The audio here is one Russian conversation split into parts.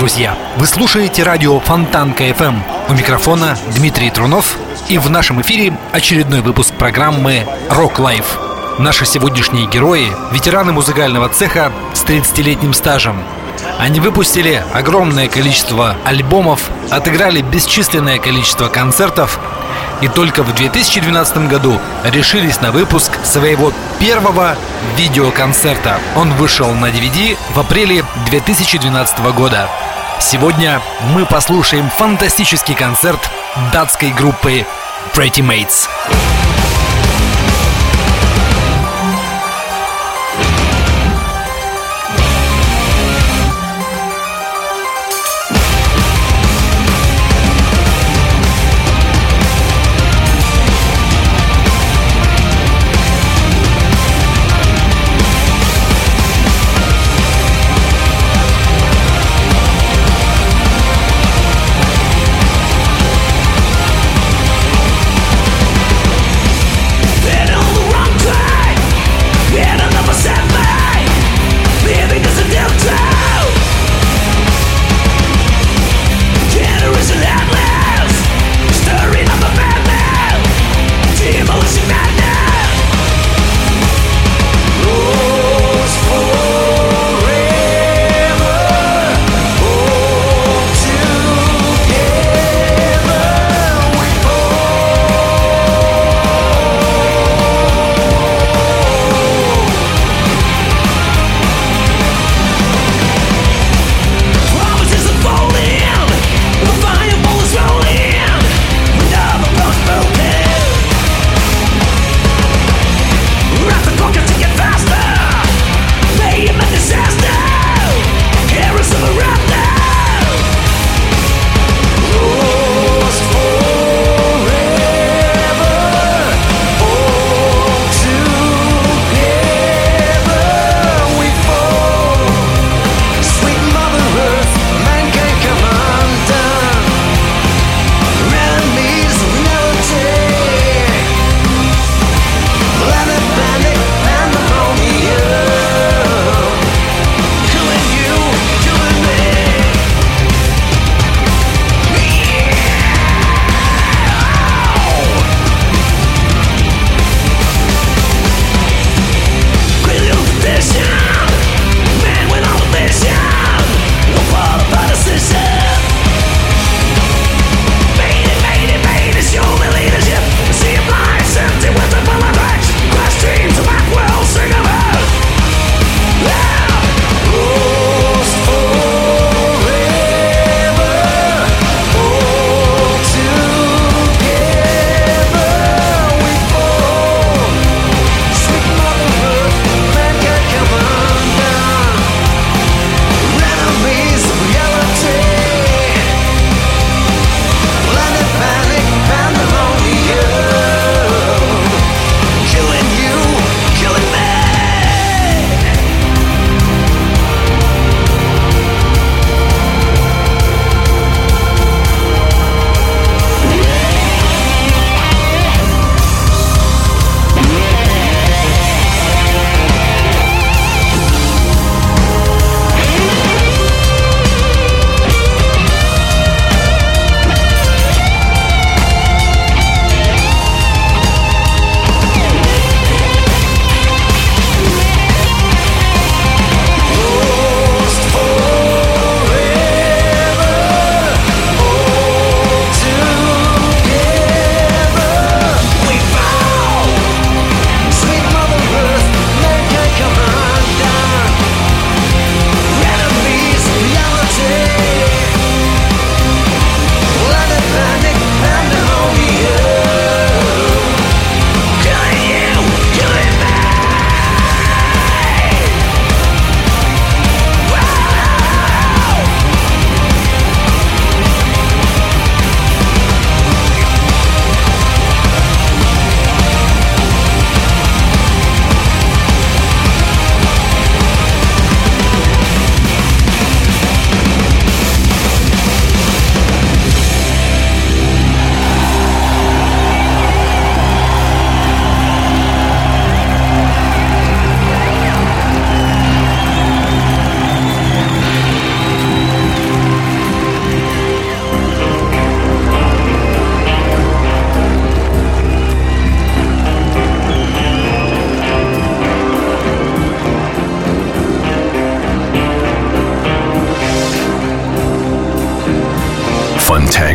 Друзья! Вы слушаете радио Фонтанка FM. У микрофона Дмитрий Трунов. И в нашем эфире очередной выпуск программы Rock Life. Наши сегодняшние герои – ветераны музыкального цеха с 30-летним стажем. Они выпустили огромное количество альбомов, отыграли бесчисленное количество концертов и только в 2012 году решились на выпуск своего первого видеоконцерта. Он вышел на DVD в апреле 2012 года. Сегодня мы послушаем фантастический концерт датской группы Pretty Mates.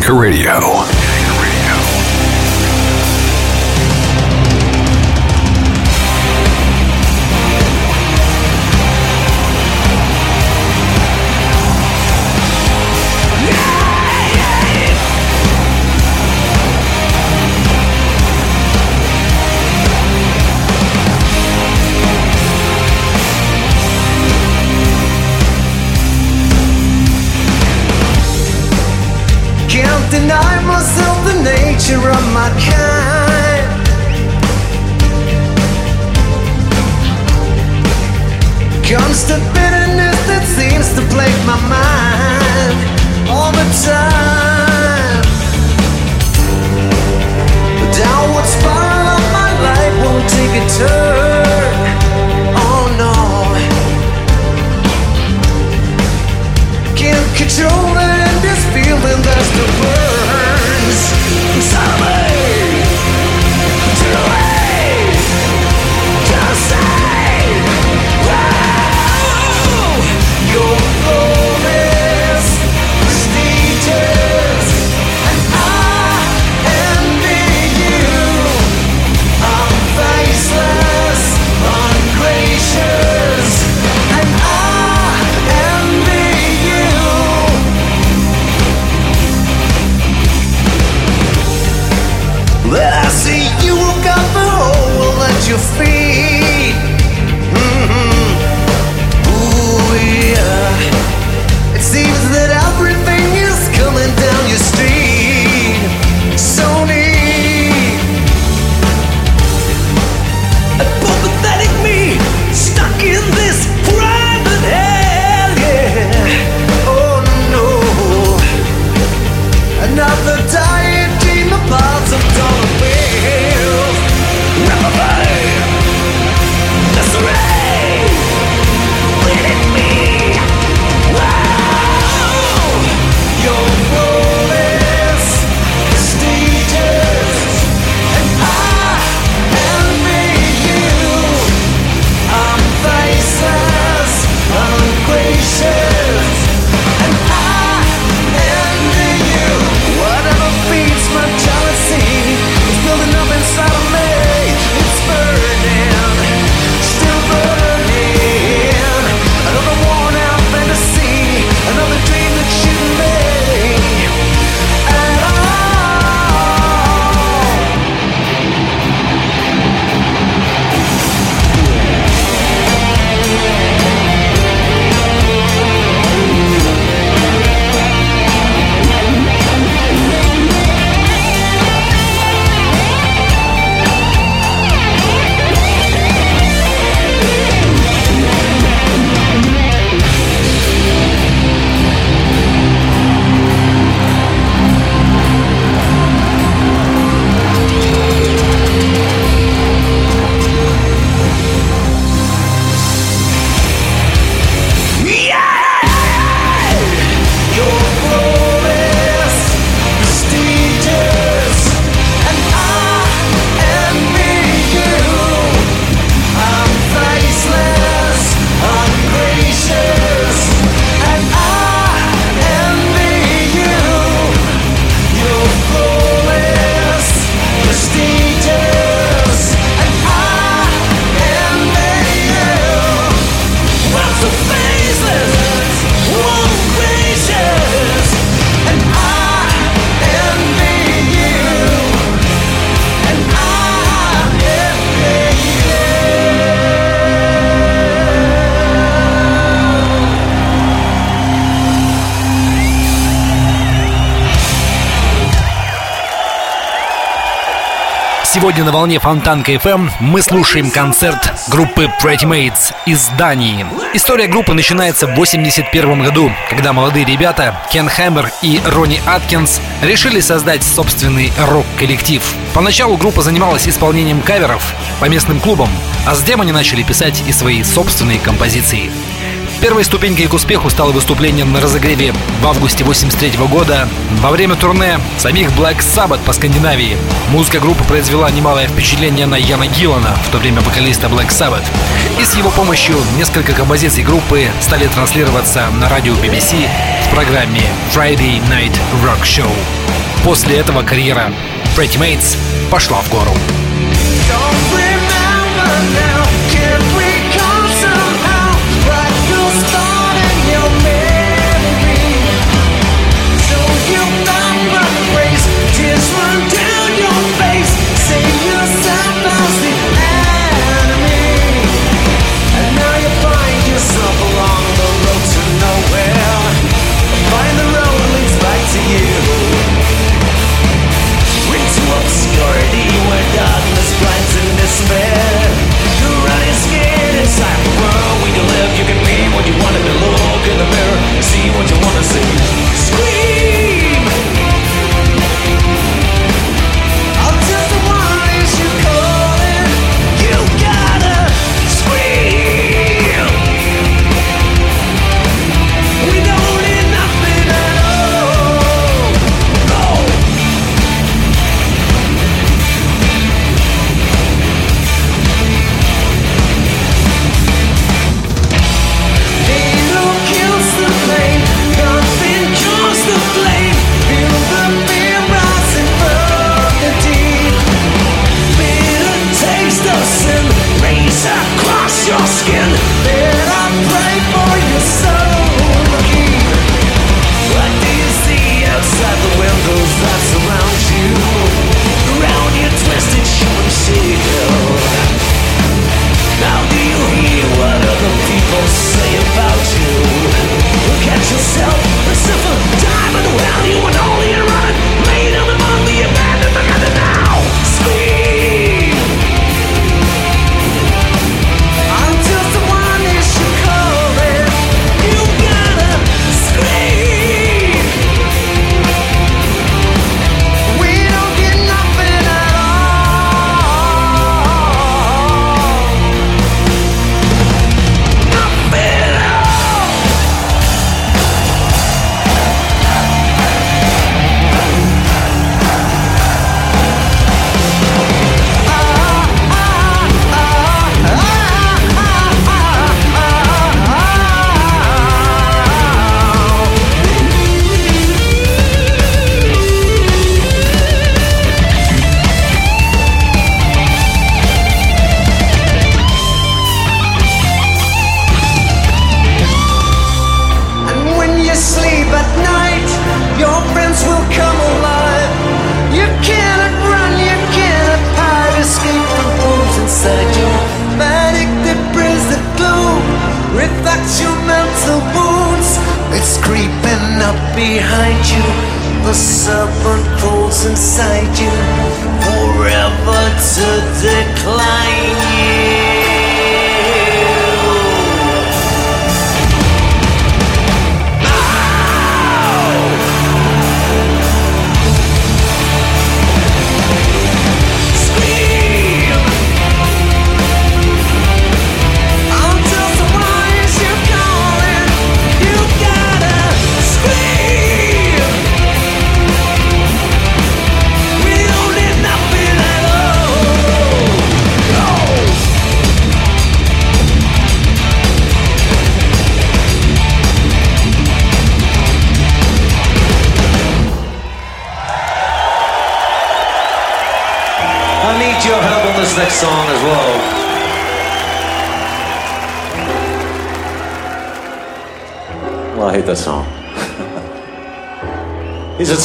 America Radio. Сегодня на волне Фонтанка FM мы слушаем концерт группы Pretty Mates из Дании. История группы начинается в 1981 году, когда молодые ребята Кен Хэммер и Ронни Аткинс решили создать собственный рок-коллектив. Поначалу группа занималась исполнением каверов по местным клубам, а затем они начали писать и свои собственные композиции. Первой ступенькой к успеху стало выступление на разогреве в августе 83 года во время турне самих Black Sabbath по Скандинавии. Музыка группы произвела немалое впечатление на Яна Гиллана, в то время вокалиста Black Sabbath. И с его помощью несколько композиций группы стали транслироваться на радио BBC в программе Friday Night Rock Show. После этого карьера Pretty Mates пошла в гору.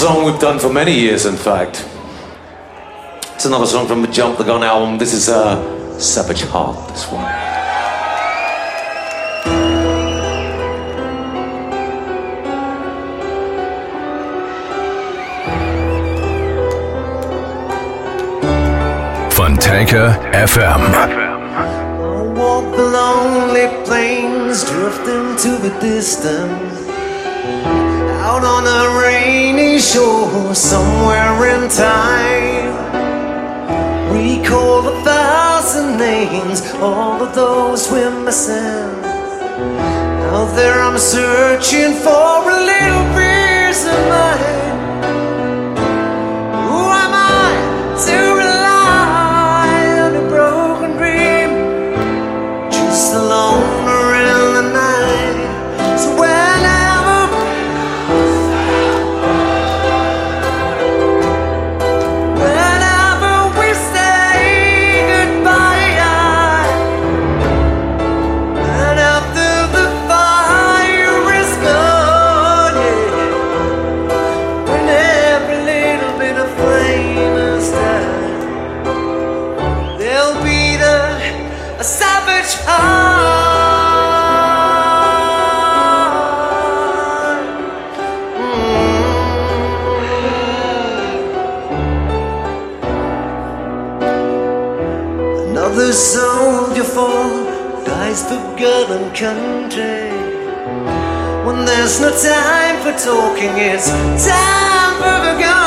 Song we've done for many years, in fact. It's another song from the Jump the Gun album. This is uh, Savage Heart, this one. Fontanka FM. I walk the lonely plains, drifting to the distance out on a rainy shore somewhere in time. recall a thousand names, all of those we're missing. Out there, I'm searching for a little piece of my It's no time for talking, it's time for a gun.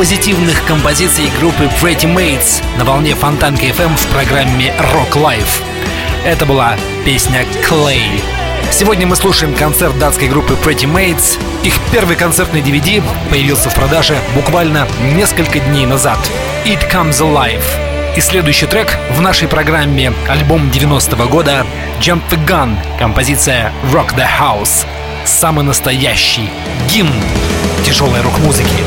позитивных композиций группы Pretty Mates на волне Фонтанка FM в программе Rock Life. Это была песня Clay. Сегодня мы слушаем концерт датской группы Pretty Mates. Их первый концертный DVD появился в продаже буквально несколько дней назад. It Comes Alive. И следующий трек в нашей программе альбом 90-го года Jump the Gun, композиция Rock the House. Самый настоящий гимн тяжелой рок-музыки.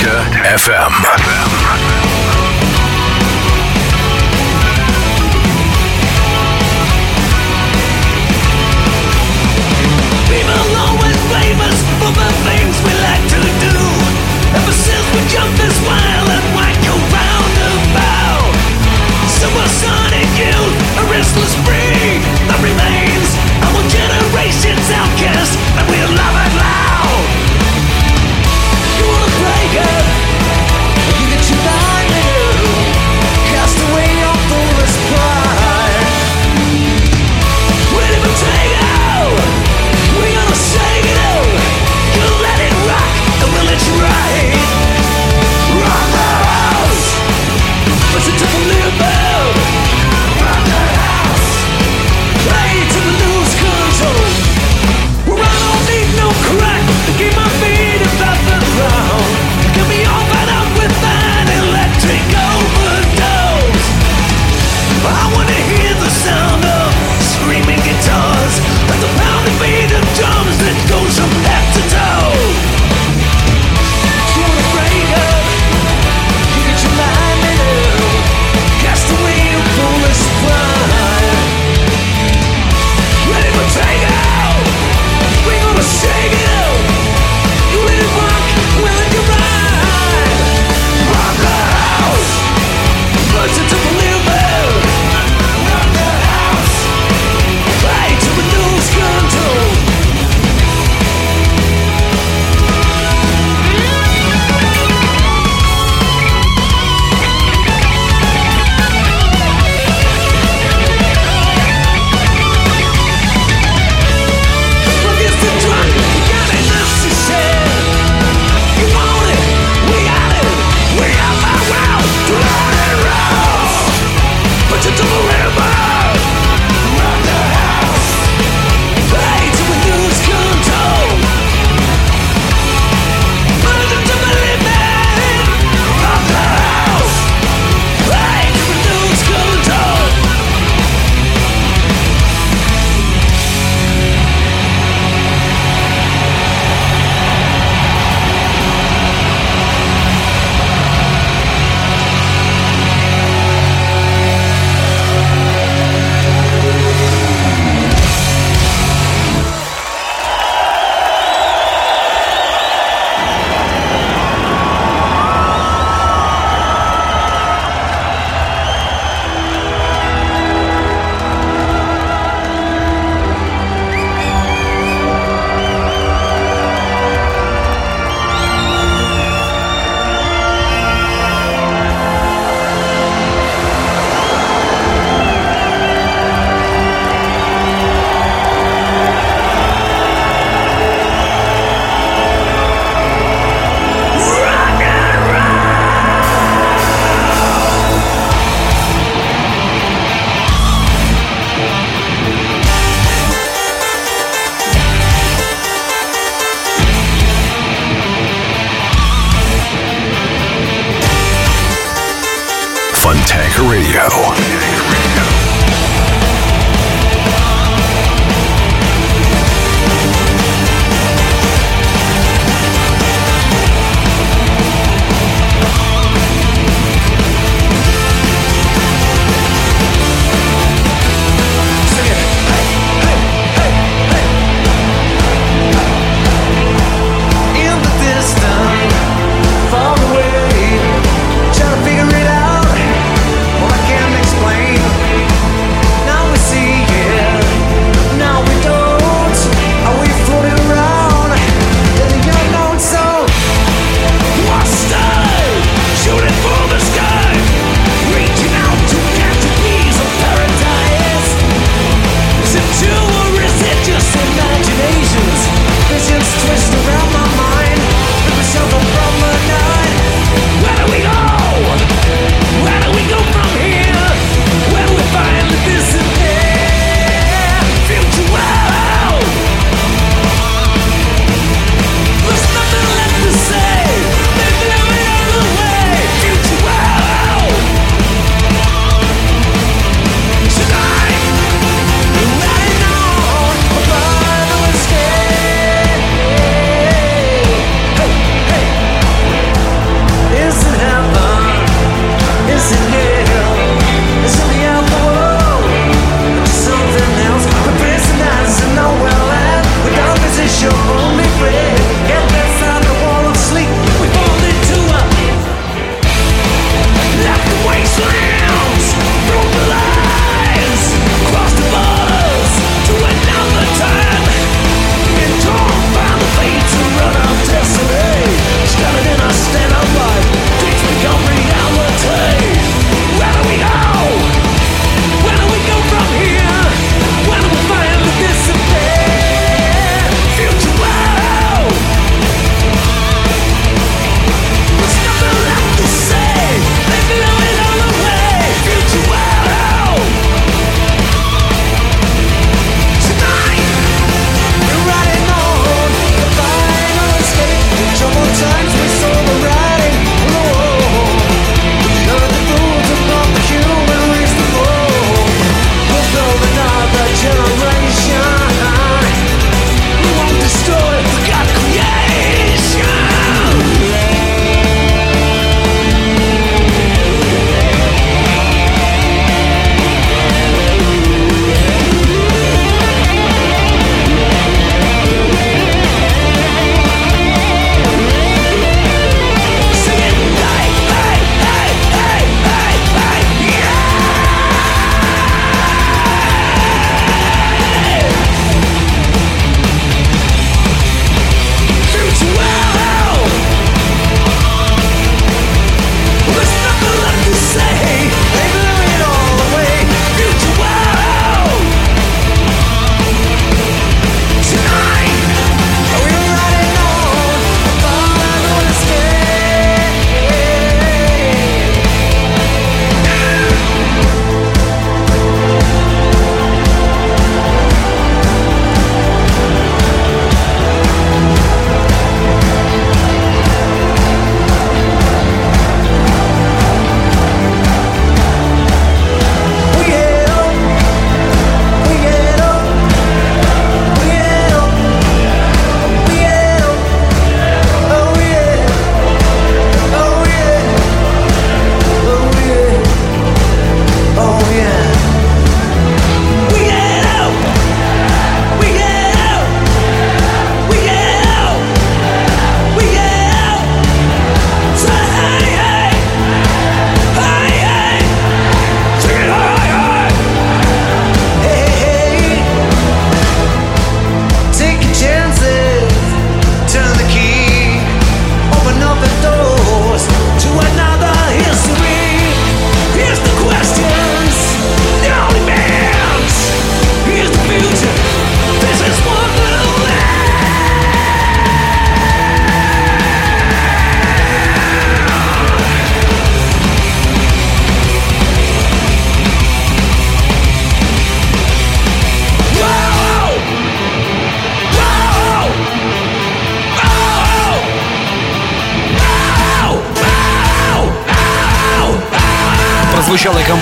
Antenne FM. FM.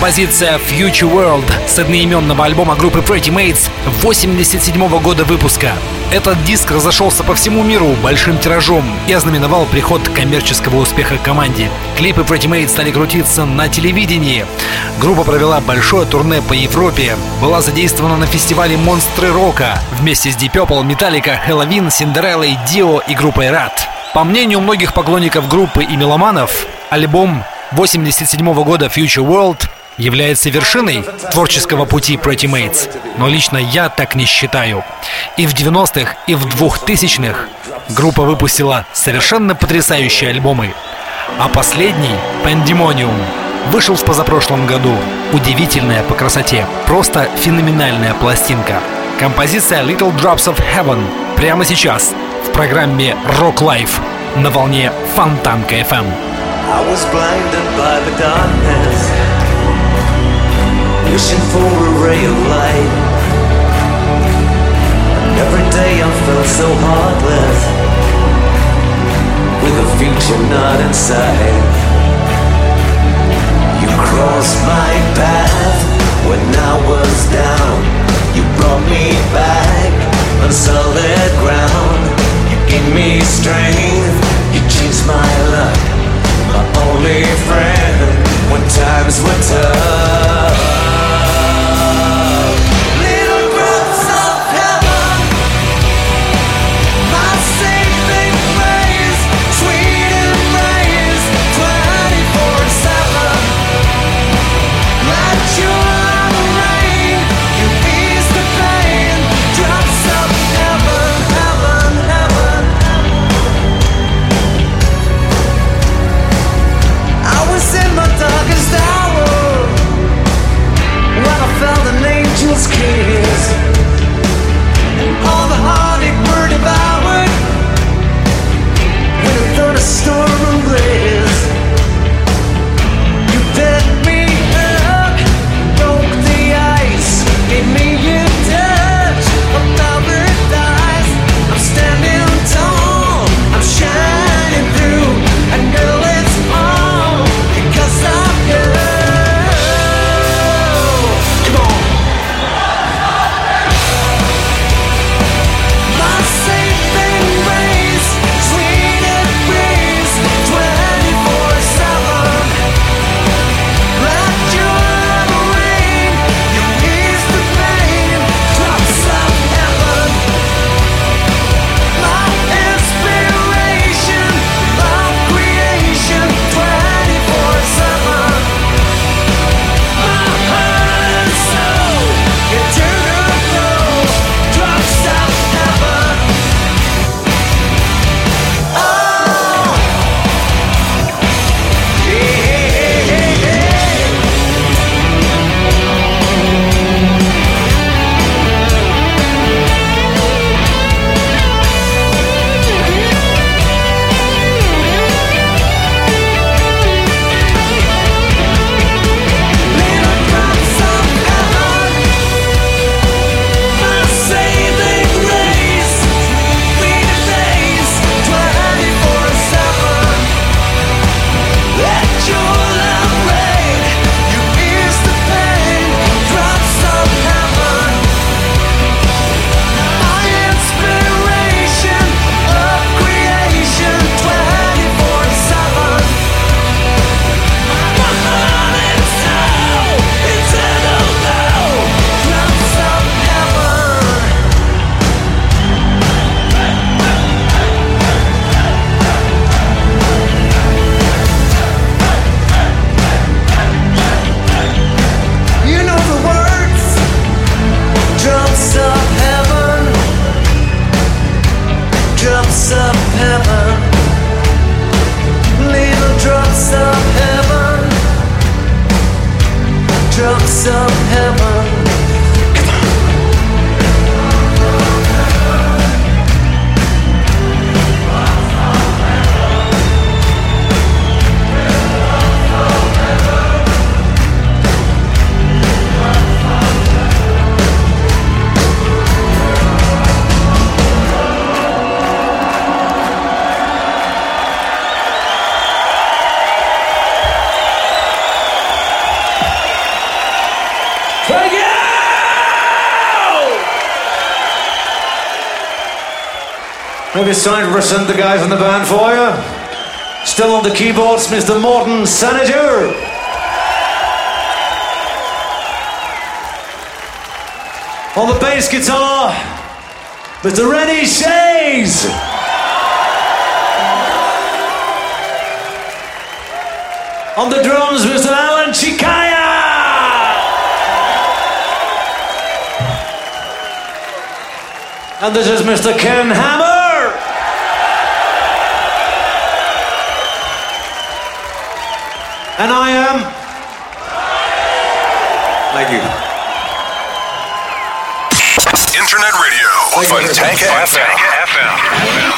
Композиция Future World с одноименного альбома группы Pretty Mates 87 года выпуска. Этот диск разошелся по всему миру большим тиражом и ознаменовал приход коммерческого успеха команде. Клипы Pretty Mates стали крутиться на телевидении. Группа провела большое турне по Европе, была задействована на фестивале Монстры Рока вместе с Deep Purple, Metallica, Halloween, Cinderella, Dio и группой Rat. По мнению многих поклонников группы и меломанов, альбом 87 года Future World является вершиной творческого пути Pretty Mates, но лично я так не считаю. И в 90-х, и в 2000-х группа выпустила совершенно потрясающие альбомы. А последний, Pandemonium, вышел в позапрошлом году. Удивительная по красоте, просто феноменальная пластинка. Композиция Little Drops of Heaven прямо сейчас в программе Rock Life на волне Фонтанка FM. I was blinded by the darkness, wishing for a ray of light. And every day I felt so heartless, with a future not in sight. You crossed my path when I was down. You brought me back on solid ground. You gave me strength. You changed my luck my only friend when times were tough. Maybe it's time to present the guys in the band for you. Still on the keyboards, Mr. Morton Senator. On the bass guitar, Mr. Rennie Shays. On the drums, Mr. Alan Chikaya. And this is Mr. Ken Hammer. And I am. Thank you. Internet radio. Fontanka FM. Are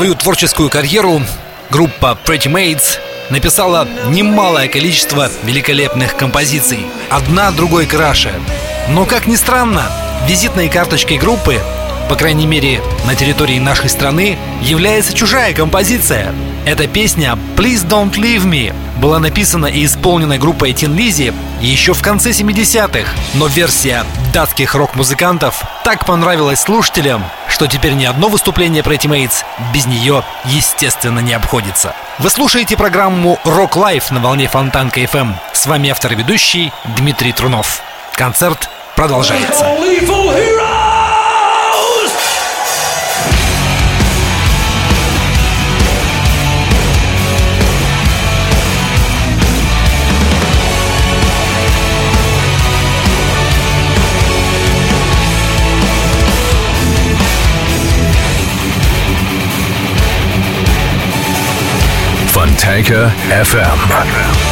свою творческую карьеру группа Pretty Maids написала немалое количество великолепных композиций. Одна другой краше. Но, как ни странно, визитной карточкой группы, по крайней мере на территории нашей страны, является чужая композиция. Эта песня «Please Don't Leave Me» была написана и исполнена группой Тин Лизи еще в конце 70-х, но версия датских рок-музыкантов так понравилась слушателям, что теперь ни одно выступление Pretty Mates без нее, естественно, не обходится. Вы слушаете программу Rock Life на волне Фонтанка FM. С вами автор и ведущий Дмитрий Трунов. Концерт продолжается. Tanker FM.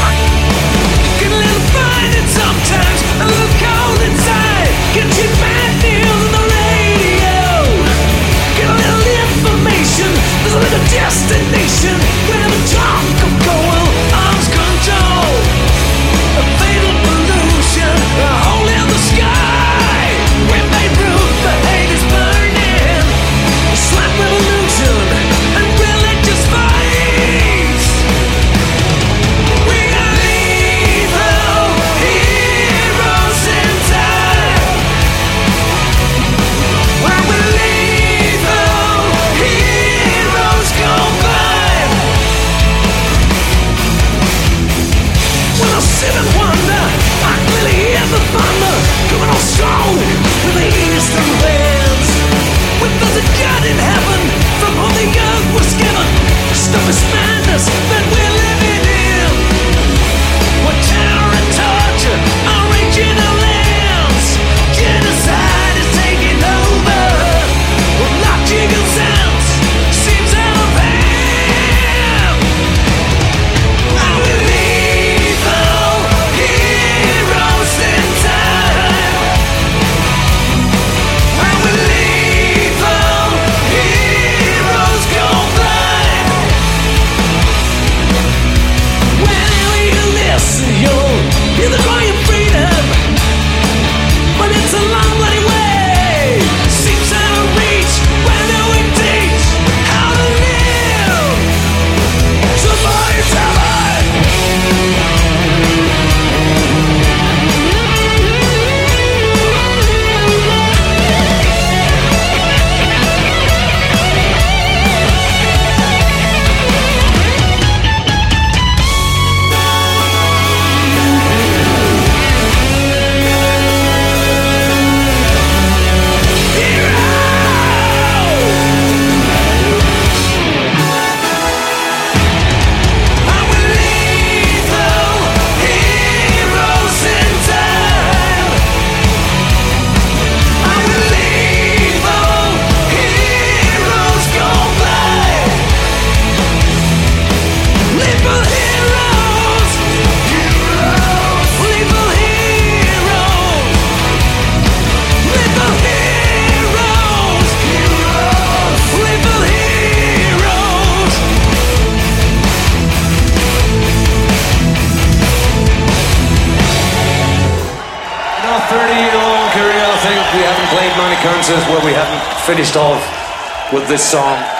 With this song.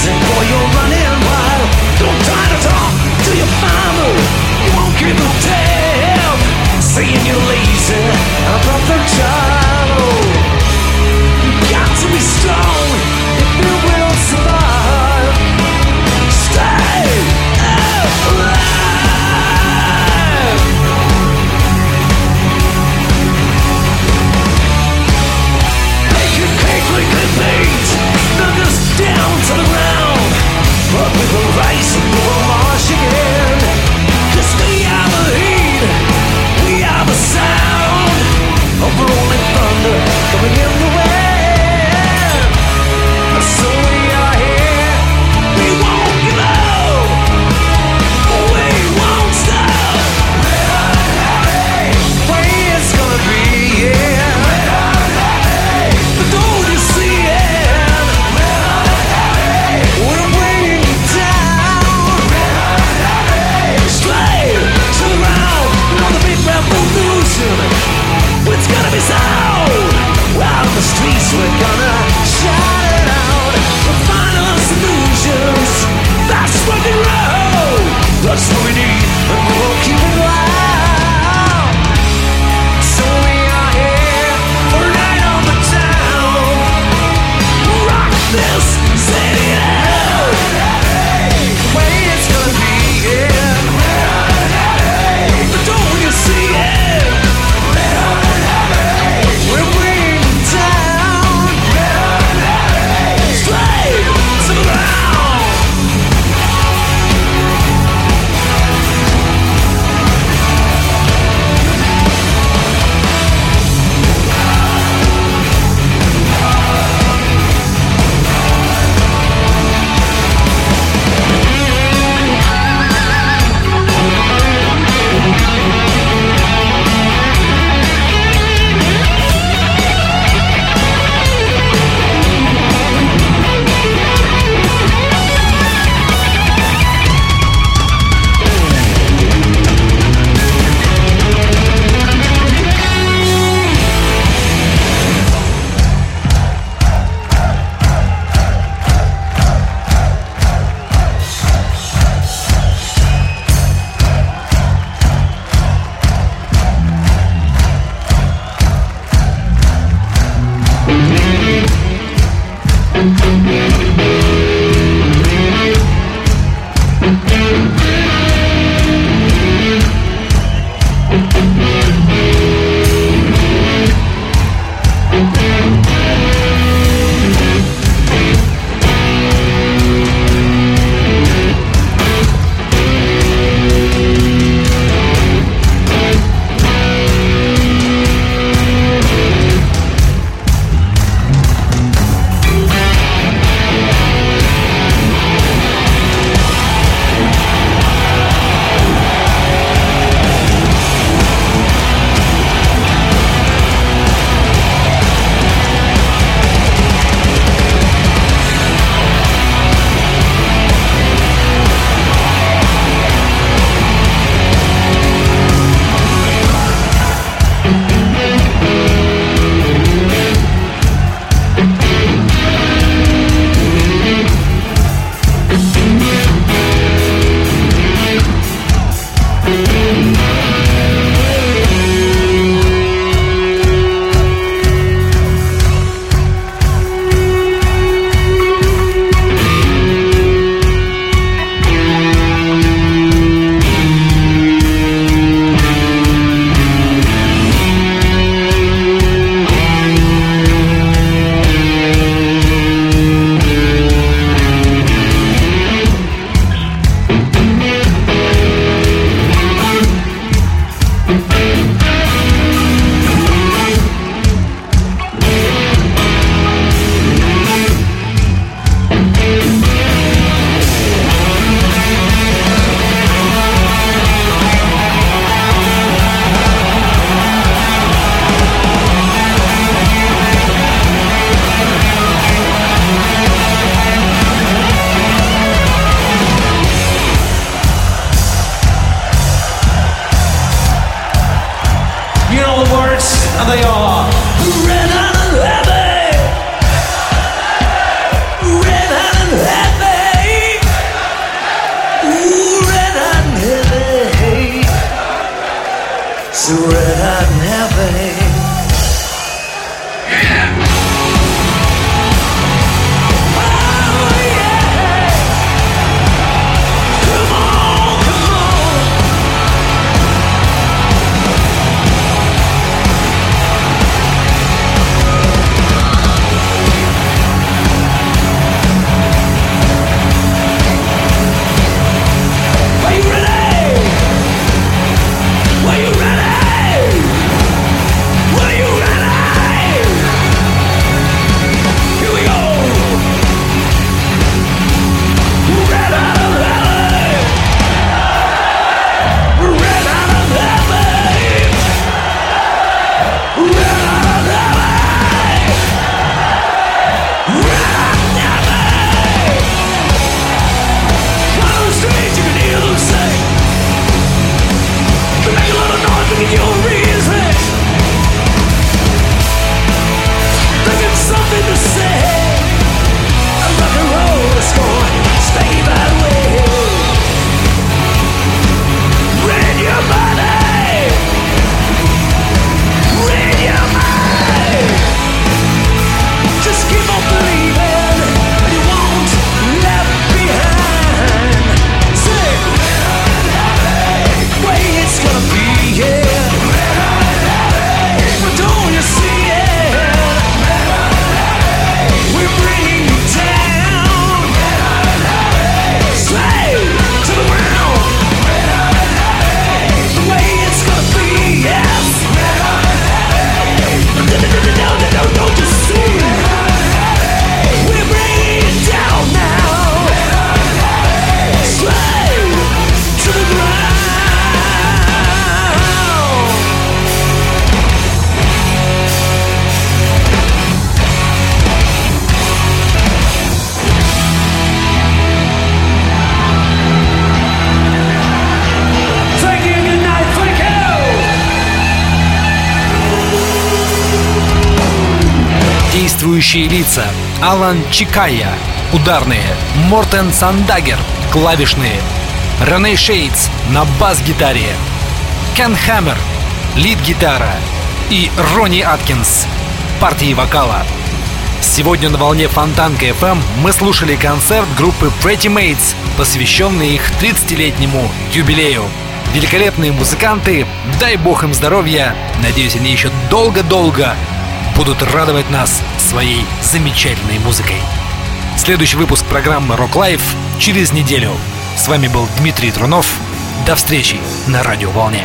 reason for your running wild. Don't try to talk to your family. You won't give a damn. Saying you pirates, and they are Red hot and Heavy! Red hot and Heavy! Ooh, Red hot and Heavy! So Red hot. Лица. Алан Чикая, ударные. Мортен Сандагер, клавишные. Рене Шейдс на бас-гитаре. Кен Хаммер, лид-гитара. И Ронни Аткинс, партии вокала. Сегодня на волне Фонтанка FM мы слушали концерт группы Pretty Maids, посвященный их 30-летнему юбилею. Великолепные музыканты, дай бог им здоровья, надеюсь, они еще долго-долго будут радовать нас своей замечательной музыкой. Следующий выпуск программы Rock Life через неделю. С вами был Дмитрий Трунов. До встречи на радиоволне.